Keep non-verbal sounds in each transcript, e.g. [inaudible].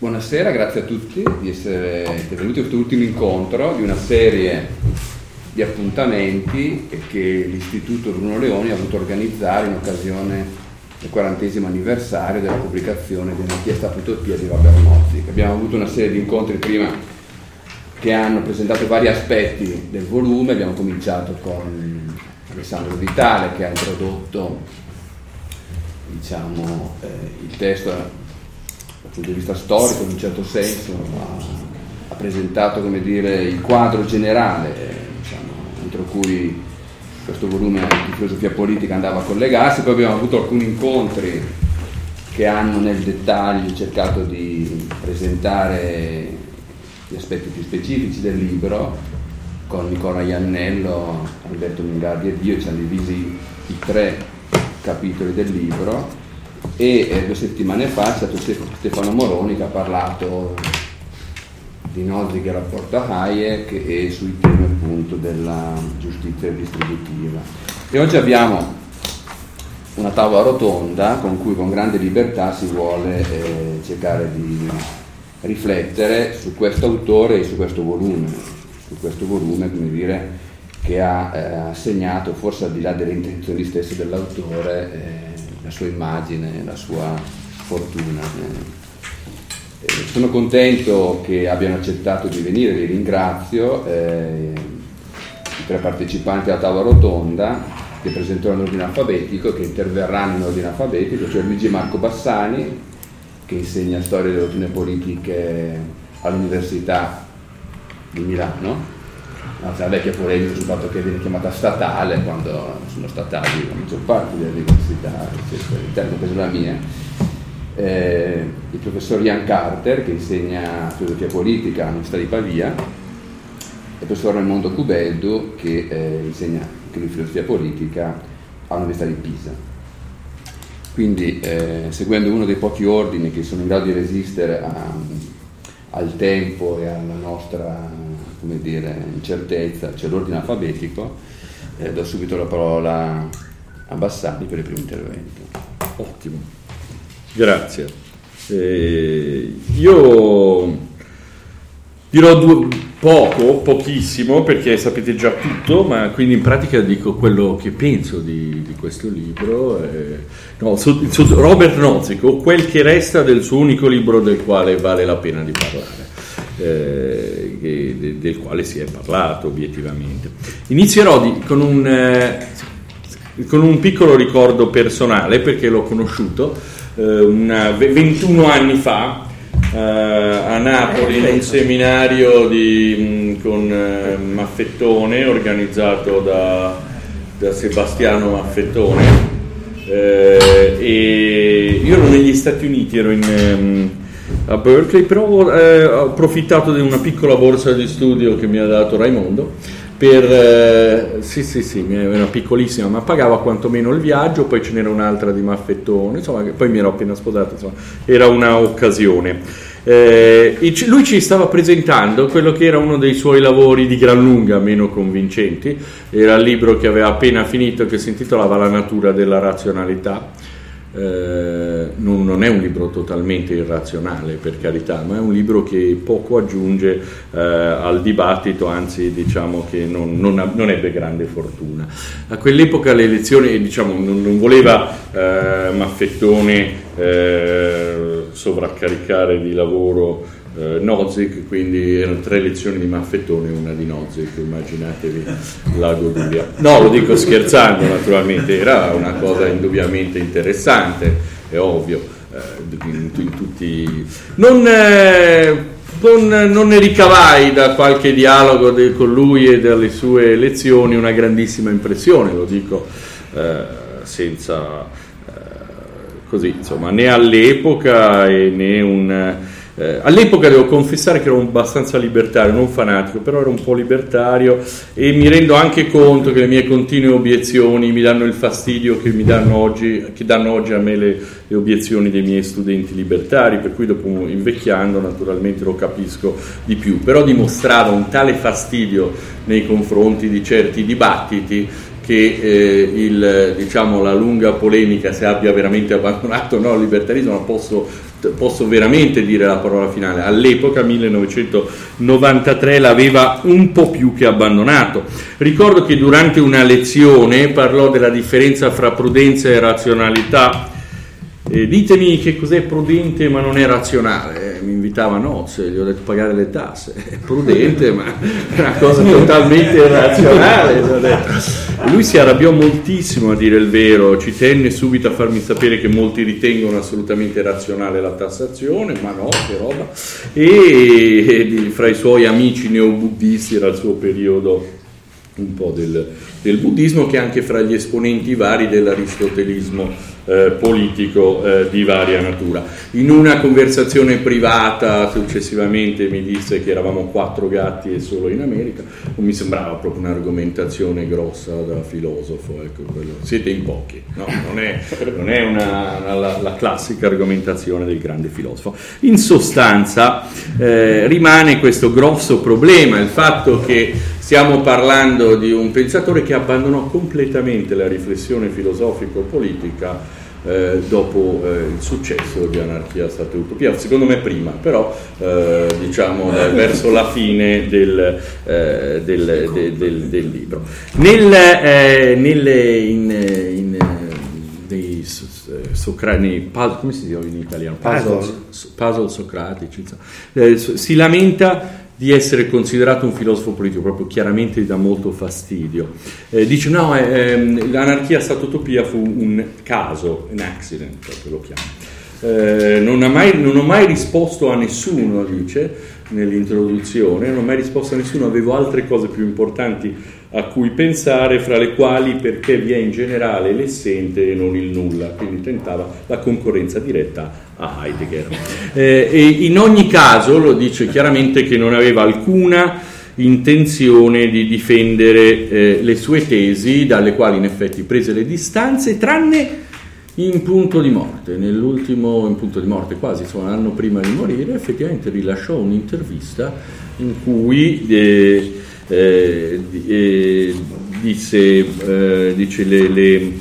Buonasera, grazie a tutti di essere venuti a questo ultimo incontro di una serie di appuntamenti che l'Istituto Bruno Leoni ha voluto organizzare in occasione del quarantesimo anniversario della pubblicazione di un'inchiesta Utopia di Robert Mozzi. Abbiamo avuto una serie di incontri prima che hanno presentato vari aspetti del volume, abbiamo cominciato con Alessandro Vitale che ha introdotto diciamo, eh, il testo dal punto di vista storico in un certo senso, ha, ha presentato dire, il quadro generale diciamo, entro cui questo volume di filosofia politica andava a collegarsi, poi abbiamo avuto alcuni incontri che hanno nel dettaglio cercato di presentare gli aspetti più specifici del libro, con Nicola Iannello, Alberto Mingardi ed io ci siamo divisi i tre capitoli del libro e eh, due settimane fa c'è stato Stefano Moroni che ha parlato di Nozick e rapporto a Hayek e sui temi appunto della giustizia distributiva. E oggi abbiamo una tavola rotonda con cui con grande libertà si vuole eh, cercare di riflettere su questo autore e su questo volume, su questo volume come dire, che ha eh, assegnato forse al di là delle intenzioni stesse dell'autore eh, la sua immagine, la sua fortuna. Eh, sono contento che abbiano accettato di venire, li ringrazio, eh, i tre partecipanti alla tavola rotonda che presenterò in ordine alfabetico, che interverranno in ordine alfabetico, cioè Luigi Marco Bassani, che insegna storia delle dottrine politiche all'Università di Milano, la vecchia polemica sul fatto che viene chiamata statale quando sono statali la maggior parte delle università, eccetera, compreso la mia. Eh, il professor Ian Carter che insegna filosofia politica all'Università di Pavia e il professor Raimondo Cubeldo che eh, insegna anche filosofia politica all'Università di Pisa. Quindi eh, seguendo uno dei pochi ordini che sono in grado di resistere a, al tempo e alla nostra come dire, incertezza, c'è l'ordine alfabetico, eh, do subito la parola a Bassani per il primo intervento. Ottimo, grazie. Eh, io dirò due, poco, pochissimo, perché sapete già tutto, ma quindi in pratica dico quello che penso di, di questo libro. Eh, no, su, su Robert Nozick, o quel che resta del suo unico libro del quale vale la pena di parlare eh, del quale si è parlato obiettivamente. Inizierò di, con, un, eh, con, un, piccolo ricordo personale perché l'ho conosciuto eh, una, 21 anni fa eh, a Napoli in un seminario di, mm, con eh, Maffettone organizzato da, da Sebastiano Maffettone. Eh, io ero negli Stati Uniti, ero in, ehm, a Berkeley, però eh, ho approfittato di una piccola borsa di studio che mi ha dato Raimondo per, eh, sì sì sì, una piccolissima, ma pagava quantomeno il viaggio, poi ce n'era un'altra di Maffettone, insomma, poi mi ero appena sposato, insomma, era un'occasione. Eh, lui ci stava presentando quello che era uno dei suoi lavori di gran lunga meno convincenti, era il libro che aveva appena finito che si intitolava La natura della razionalità eh, non, non, è un libro totalmente irrazionale per carità, ma è un libro che poco aggiunge eh, al dibattito, anzi diciamo che non, non, non, ebbe grande fortuna. A quell'epoca le elezioni, diciamo, non, voleva eh, Maffettone eh, sovraccaricare di lavoro eh, Nozick, quindi erano tre lezioni di Maffettone e una di Nozick, immaginatevi la goduria. No, lo dico scherzando naturalmente, era una cosa indubbiamente interessante, è ovvio, eh, in, in tutti... Non, eh, non, non, ne ricavai da qualche dialogo de, con lui e dalle sue lezioni una grandissima impressione, lo dico eh, senza eh, così, insomma, né all'epoca né un eh, all'epoca devo confessare che ero abbastanza libertario, non fanatico, però ero un po' libertario e mi rendo anche conto che le mie continue obiezioni mi danno il fastidio che, danno, oggi, che danno oggi a me le, le, obiezioni dei miei studenti libertari, per cui dopo invecchiando naturalmente lo capisco di più, però dimostrava un tale fastidio nei confronti di certi dibattiti che eh, il, diciamo, la lunga polemica se abbia veramente abbandonato no il libertarismo, ma posso, posso, veramente dire la parola finale. All'epoca, 1993, l'aveva un po' più che abbandonato. Ricordo che durante una lezione parlò della differenza fra prudenza e razionalità eh, ditemi che cos'è prudente ma non è razionale. Eh, mi invitava a nozze, gli ho detto pagare le tasse. [laughs] È prudente ma è una cosa totalmente irrazionale. Lui si arrabbiò moltissimo a dire il vero, ci tenne subito a farmi sapere che molti ritengono assolutamente razionale la tassazione, ma no, che roba. E, e fra i suoi amici neobuddisti era il suo periodo un po' del, del buddismo che anche fra gli esponenti vari dell'aristotelismo eh, politico eh, di varia natura. In una conversazione privata successivamente mi disse che eravamo quattro gatti e solo in America, non mi sembrava proprio un'argomentazione grossa da filosofo, ecco, siete in pochi, no, non è, non è una, una, la, la, classica argomentazione del grande filosofo. In sostanza eh, rimane questo grosso problema, il fatto che Stiamo parlando di un pensatore che abbandonò completamente la riflessione filosofico-politica eh, dopo eh, il successo di Anarchia, Stato e Utopia, secondo me prima, però eh, diciamo eh, [laughs] verso la fine del, eh, del, del, del libro. Nel, eh, nelle, in, in, dei socrani, come si dice in italiano? Puzzle, puzzle socratici, si lamenta di essere considerato un filosofo politico, proprio chiaramente gli dà molto fastidio. Eh, dice no, eh, ehm, l'anarchia statutopia fu un caso, un accident, proprio lo chiama. Eh, non, mai, non, ho mai risposto a nessuno, dice nell'introduzione, non ho mai risposto a nessuno, avevo altre cose più importanti a cui pensare, fra le quali perché vi è in generale l'essente e non il nulla, quindi tentava la concorrenza diretta a Heidegger. Eh, e in ogni caso lo dice chiaramente che non aveva alcuna intenzione di difendere eh, le sue tesi, dalle quali in effetti prese le distanze, tranne in punto di morte, nell'ultimo in punto di morte, quasi insomma, l'anno prima di morire, effettivamente rilasciò un'intervista in cui eh, eh, eh, disse, eh, dice le, le,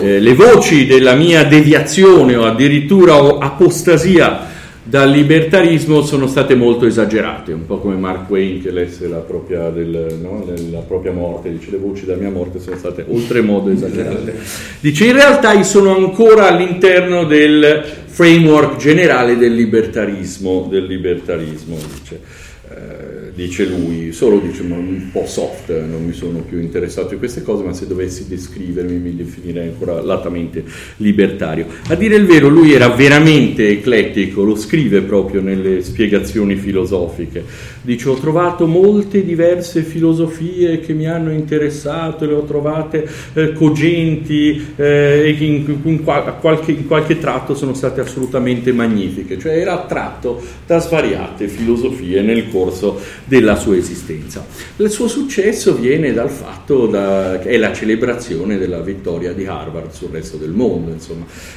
eh, le, voci della mia deviazione o addirittura apostasia dal libertarismo sono state molto esagerate, un po' come Mark Twain che lesse la propria, del, no, la propria morte, dice le voci della mia morte sono state oltremodo [laughs] esagerate. Dice in realtà io sono ancora all'interno del framework generale del libertarismo, del libertarismo dice. Eh, dice lui, solo dice ma un po' soft, non mi sono più interessato in queste cose, ma se dovessi descrivermi mi definirei ancora latamente libertario. A dire il vero, lui era veramente eclettico, lo scrive proprio nelle spiegazioni filosofiche. Dice ho trovato molte diverse filosofie che mi hanno interessato, le ho trovate eh, cogenti eh, e in, in, qualche, in qualche tratto sono state assolutamente magnifiche, cioè era attratto da svariate filosofie nel corso della sua esistenza. Il suo successo viene dal fatto da, che è la celebrazione della vittoria di Harvard sul resto del mondo.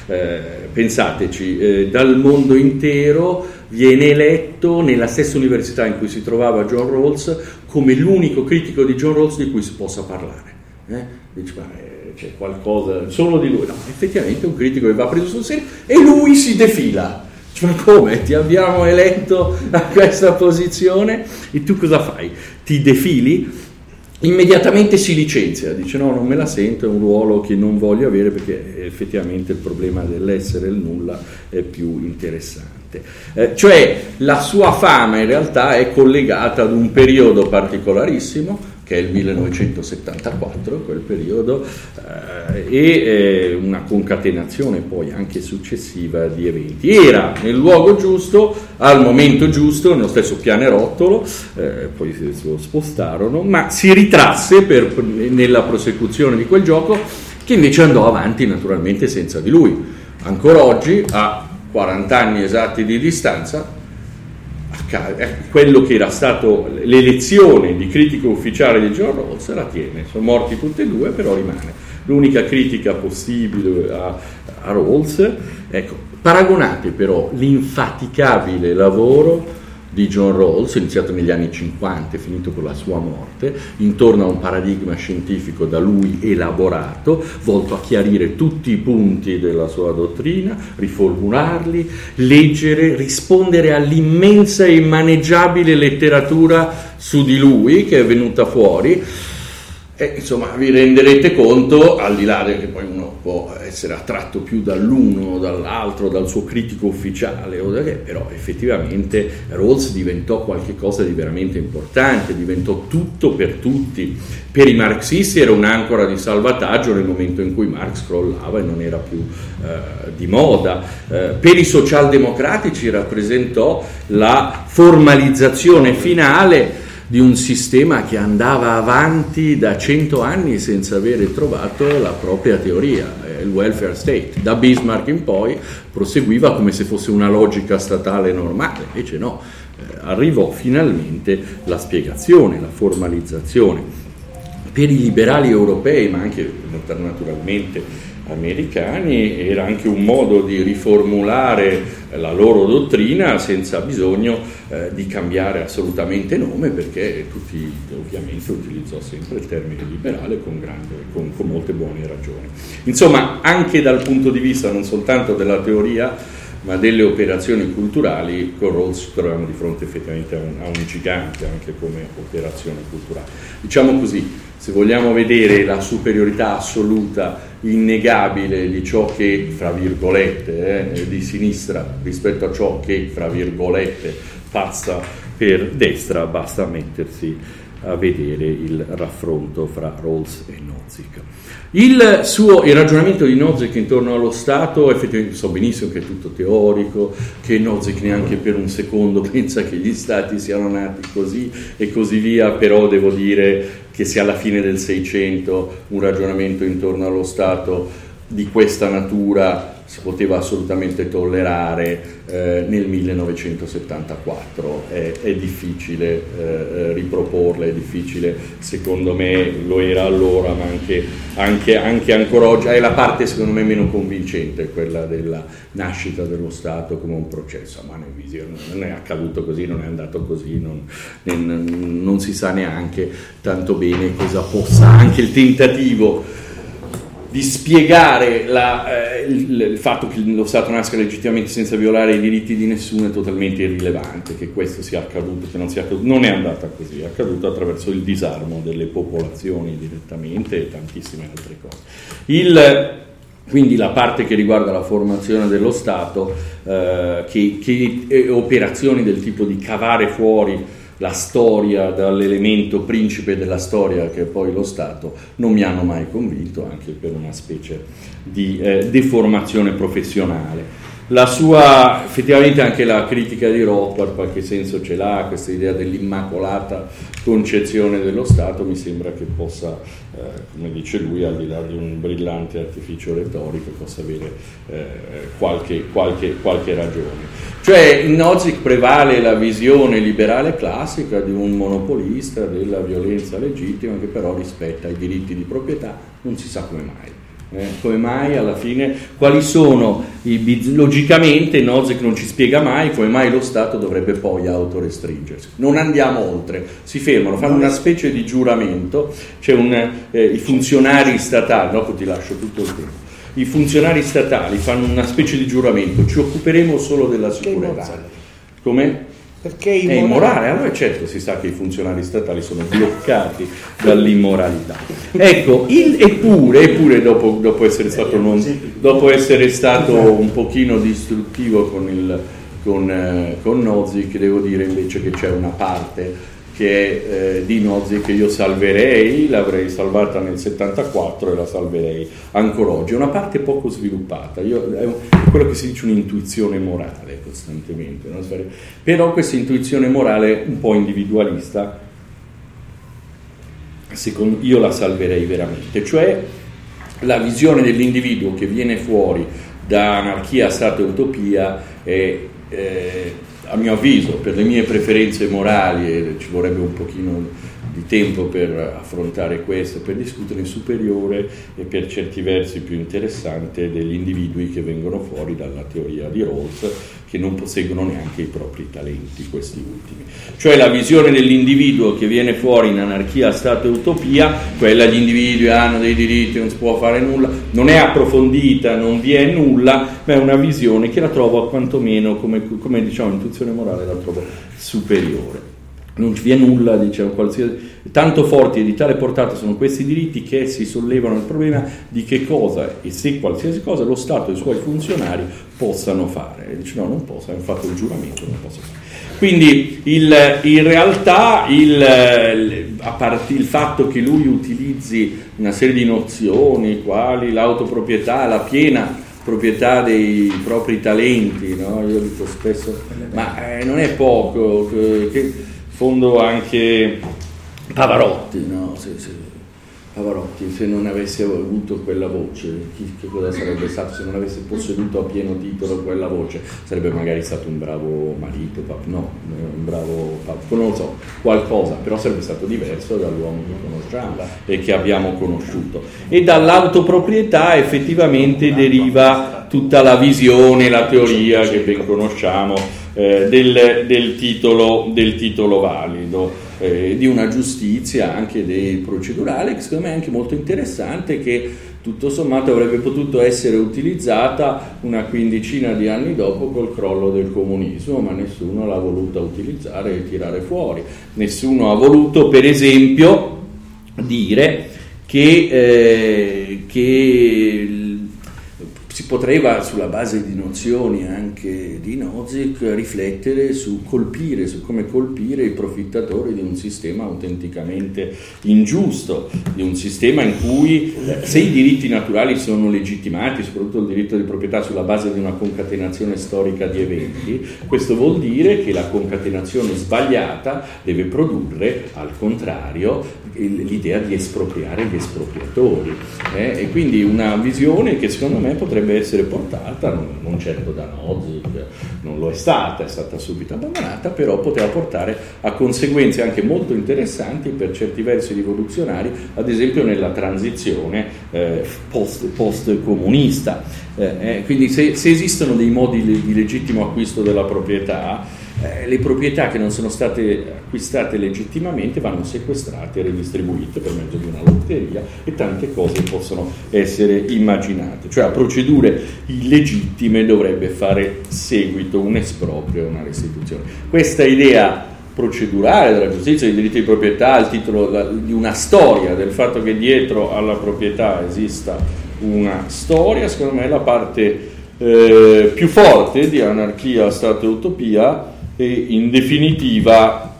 Eh, pensateci, eh, dal mondo intero viene eletto nella stessa università in cui si trovava John Rawls come l'unico critico di John Rawls di cui si possa parlare. Eh? Dice, ma eh, c'è qualcosa solo di lui? No, effettivamente è un critico che va preso sul serio e lui si defila ma come? Ti abbiamo eletto a questa posizione e tu cosa fai? Ti defili? Immediatamente si licenzia, dice no, non me la sento, è un ruolo che non voglio avere perché effettivamente il problema dell'essere il nulla è più interessante. Eh, cioè la sua fama in realtà è collegata ad un periodo particolarissimo che è il 1974, quel periodo, eh, e eh, una concatenazione poi anche successiva di eventi. Era nel luogo giusto, al momento giusto, nello stesso pianerottolo, eh, poi si lo spostarono, ma si ritrasse per, nella prosecuzione di quel gioco che invece andò avanti naturalmente senza di lui. Ancora oggi, a 40 anni esatti di distanza, quello che era stato l'elezione di critico ufficiale di John Rawls la tiene, sono morti tutti e due, però rimane. L'unica critica possibile a, a Rawls, ecco, paragonate però l'infaticabile lavoro di John Rawls, iniziato negli anni 50 e finito con la sua morte, intorno a un paradigma scientifico da lui elaborato, volto a chiarire tutti i punti della sua dottrina, riformularli, leggere, rispondere all'immensa e immaneggiabile letteratura su di lui che è venuta fuori e insomma vi renderete conto, al di là del che poi uno può essere attratto più dall'uno dall'altro, dal suo critico ufficiale, o da che, però effettivamente Rawls diventò qualcosa di veramente importante, diventò tutto per tutti. Per i marxisti era un'ancora di salvataggio nel momento in cui Marx crollava e non era più eh, di moda. Eh, per i socialdemocratici rappresentò la formalizzazione finale di un sistema che andava avanti da cento anni senza avere trovato la propria teoria, eh, il welfare state. Da Bismarck in poi proseguiva come se fosse una logica statale normale, invece no, eh, arrivò finalmente la spiegazione, la formalizzazione. Per i liberali europei, ma anche naturalmente americani era anche un modo di riformulare la loro dottrina senza bisogno eh, di cambiare assolutamente nome perché tutti ovviamente utilizzò sempre il termine liberale con, grande, con, con molte buone ragioni. Insomma, anche dal punto di vista non soltanto della teoria ma delle operazioni culturali con Rawls troviamo di fronte effettivamente a un, a un, gigante anche come operazione culturale. Diciamo così, se vogliamo vedere la superiorità assoluta, innegabile di ciò che, fra virgolette, eh, di sinistra rispetto a ciò che, fra virgolette, passa per destra, basta mettersi a vedere il raffronto fra Rawls e Nozick. Il, suo, il ragionamento di Nozick intorno allo Stato, effettivamente so benissimo che è tutto teorico, che Nozick neanche per un secondo [laughs] pensa che gli Stati siano nati così e così via, però devo dire che se alla fine del Seicento un ragionamento intorno allo Stato di questa natura si poteva assolutamente tollerare eh, nel 1974. È, è difficile eh, riproporla, è difficile, secondo me lo era allora, ma anche, anche, anche, ancora oggi. È la parte secondo me meno convincente, quella della nascita dello Stato come un processo. Ma non è accaduto così, non è andato così, non, non si sa neanche tanto bene cosa possa anche il tentativo di spiegare la, eh, il, il, fatto che lo Stato nasca legittimamente senza violare i diritti di nessuno è totalmente irrilevante, che questo sia accaduto, che non sia accaduto, non è andata così, è accaduto attraverso il disarmo delle popolazioni direttamente e tantissime altre cose. Il, quindi la parte che riguarda la formazione dello Stato, eh, che, che operazioni del tipo di cavare fuori la storia dall'elemento principe della storia che è poi lo Stato non mi hanno mai convinto anche per una specie di eh, deformazione professionale. La sua, effettivamente anche la critica di Rothbard qualche senso ce l'ha, questa idea dell'immacolata concezione dello Stato mi sembra che possa, eh, come dice lui, al di là di un brillante artificio retorico, possa avere eh, qualche, qualche, qualche ragione. Cioè in Nozick prevale la visione liberale classica di un monopolista della violenza legittima che però rispetta i diritti di proprietà, non si sa come mai. Eh, come mai alla fine, quali sono i logicamente Nozick non ci spiega mai come mai lo Stato dovrebbe poi autorestringersi. Non andiamo oltre, si fermano, fanno una specie di giuramento, c'è un, eh, i funzionari statali, dopo ti lascio tutto il tempo. I funzionari statali fanno una specie di giuramento, ci occuperemo solo della sicurezza. Come? Perché è immorale. è immorale, allora certo si sa che i funzionari statali sono bloccati dall'immoralità. Ecco, il, eppure, eppure dopo, dopo, essere stato non, dopo, essere stato un pochino distruttivo con, il, con, eh, con Nozick, devo dire invece che c'è una parte che è eh, di Nozzi che io salverei, l'avrei salvata nel 74 e la salverei ancora oggi. È una parte poco sviluppata, io, è, quello che si dice un'intuizione morale costantemente, no? però questa intuizione morale un po' individualista, secondo, io la salverei veramente, cioè la visione dell'individuo che viene fuori da anarchia, stato e utopia è... Eh, a mio avviso, per le mie preferenze morali, ci vorrebbe un pochino di tempo per affrontare questo, per discutere superiore e per certi versi più interessante degli individui che vengono fuori dalla teoria di Rawls che non posseggono neanche i propri talenti, questi ultimi. Cioè la visione dell'individuo che viene fuori in anarchia, stato e utopia, quella gli individui hanno dei diritti, non si può fare nulla, non è approfondita, non vi è nulla, ma è una visione che la trovo quantomeno, come, come diciamo, intuizione morale, la trovo superiore non vi è nulla, diciamo, tanto forti e di tale portata sono questi diritti che si sollevano il problema di che cosa e se qualsiasi cosa lo Stato e i suoi funzionari possano fare. Dice no, non posso, hanno fatto il giuramento, non posso fare. Quindi il, in realtà il, a parte il fatto che lui utilizzi una serie di nozioni quali l'autoproprietà, la piena proprietà dei propri talenti, no? io dico spesso, ma eh, non è poco, che, che fondo anche Pavarotti, no? se, se, Pavarotti, se non avesse avuto quella voce, che cosa sarebbe stato se non avesse posseduto a pieno titolo quella voce? Sarebbe magari stato un bravo marito, no, un bravo non lo so, qualcosa, però sarebbe stato diverso dall'uomo che conosciamo e che abbiamo conosciuto. E dall'autoproprietà effettivamente deriva tutta la visione, la teoria che ben conosciamo eh, del, del, titolo, del, titolo, valido, eh, di una giustizia anche del procedurale che secondo me è anche molto interessante che tutto sommato avrebbe potuto essere utilizzata una quindicina di anni dopo col crollo del comunismo, ma nessuno l'ha voluta utilizzare e tirare fuori. Nessuno ha voluto, per esempio, dire che, eh, che si potrebbe sulla base di nozioni anche di Nozick riflettere su colpire, su come colpire i profittatori di un sistema autenticamente ingiusto, di un sistema in cui se i diritti naturali sono legittimati, soprattutto il diritto di proprietà sulla base di una concatenazione storica di eventi, questo vuol dire che la concatenazione sbagliata deve produrre al contrario l'idea di espropriare gli espropriatori eh? e quindi una visione che secondo me potrebbe essere portata, non, non certo da Nozick, non lo è stata, è stata subito abbandonata, però poteva portare a conseguenze anche molto interessanti per certi versi rivoluzionari, ad esempio nella transizione eh, post, post-comunista. Eh, eh quindi se, se esistono dei modi di legittimo acquisto della proprietà, eh, le proprietà che non sono state acquistate legittimamente vanno sequestrate e redistribuite per mezzo di una lotteria e tante cose possono essere immaginate. Cioè a procedure illegittime dovrebbe fare seguito un esproprio e una restituzione. Questa idea procedurale della giustizia, dei diritti di proprietà, al titolo di una storia, del fatto che dietro alla proprietà esista una storia, secondo me è la parte eh, più forte di anarchia, Stato e utopia e in definitiva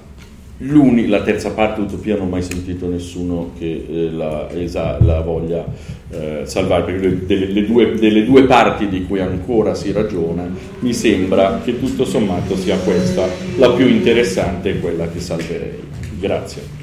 la terza parte utopia non ho mai sentito nessuno che eh, la, esa, la, voglia eh, salvare perché delle due, delle due parti di cui ancora si ragiona mi sembra che tutto sommato sia questa la più interessante e quella che salverei. Grazie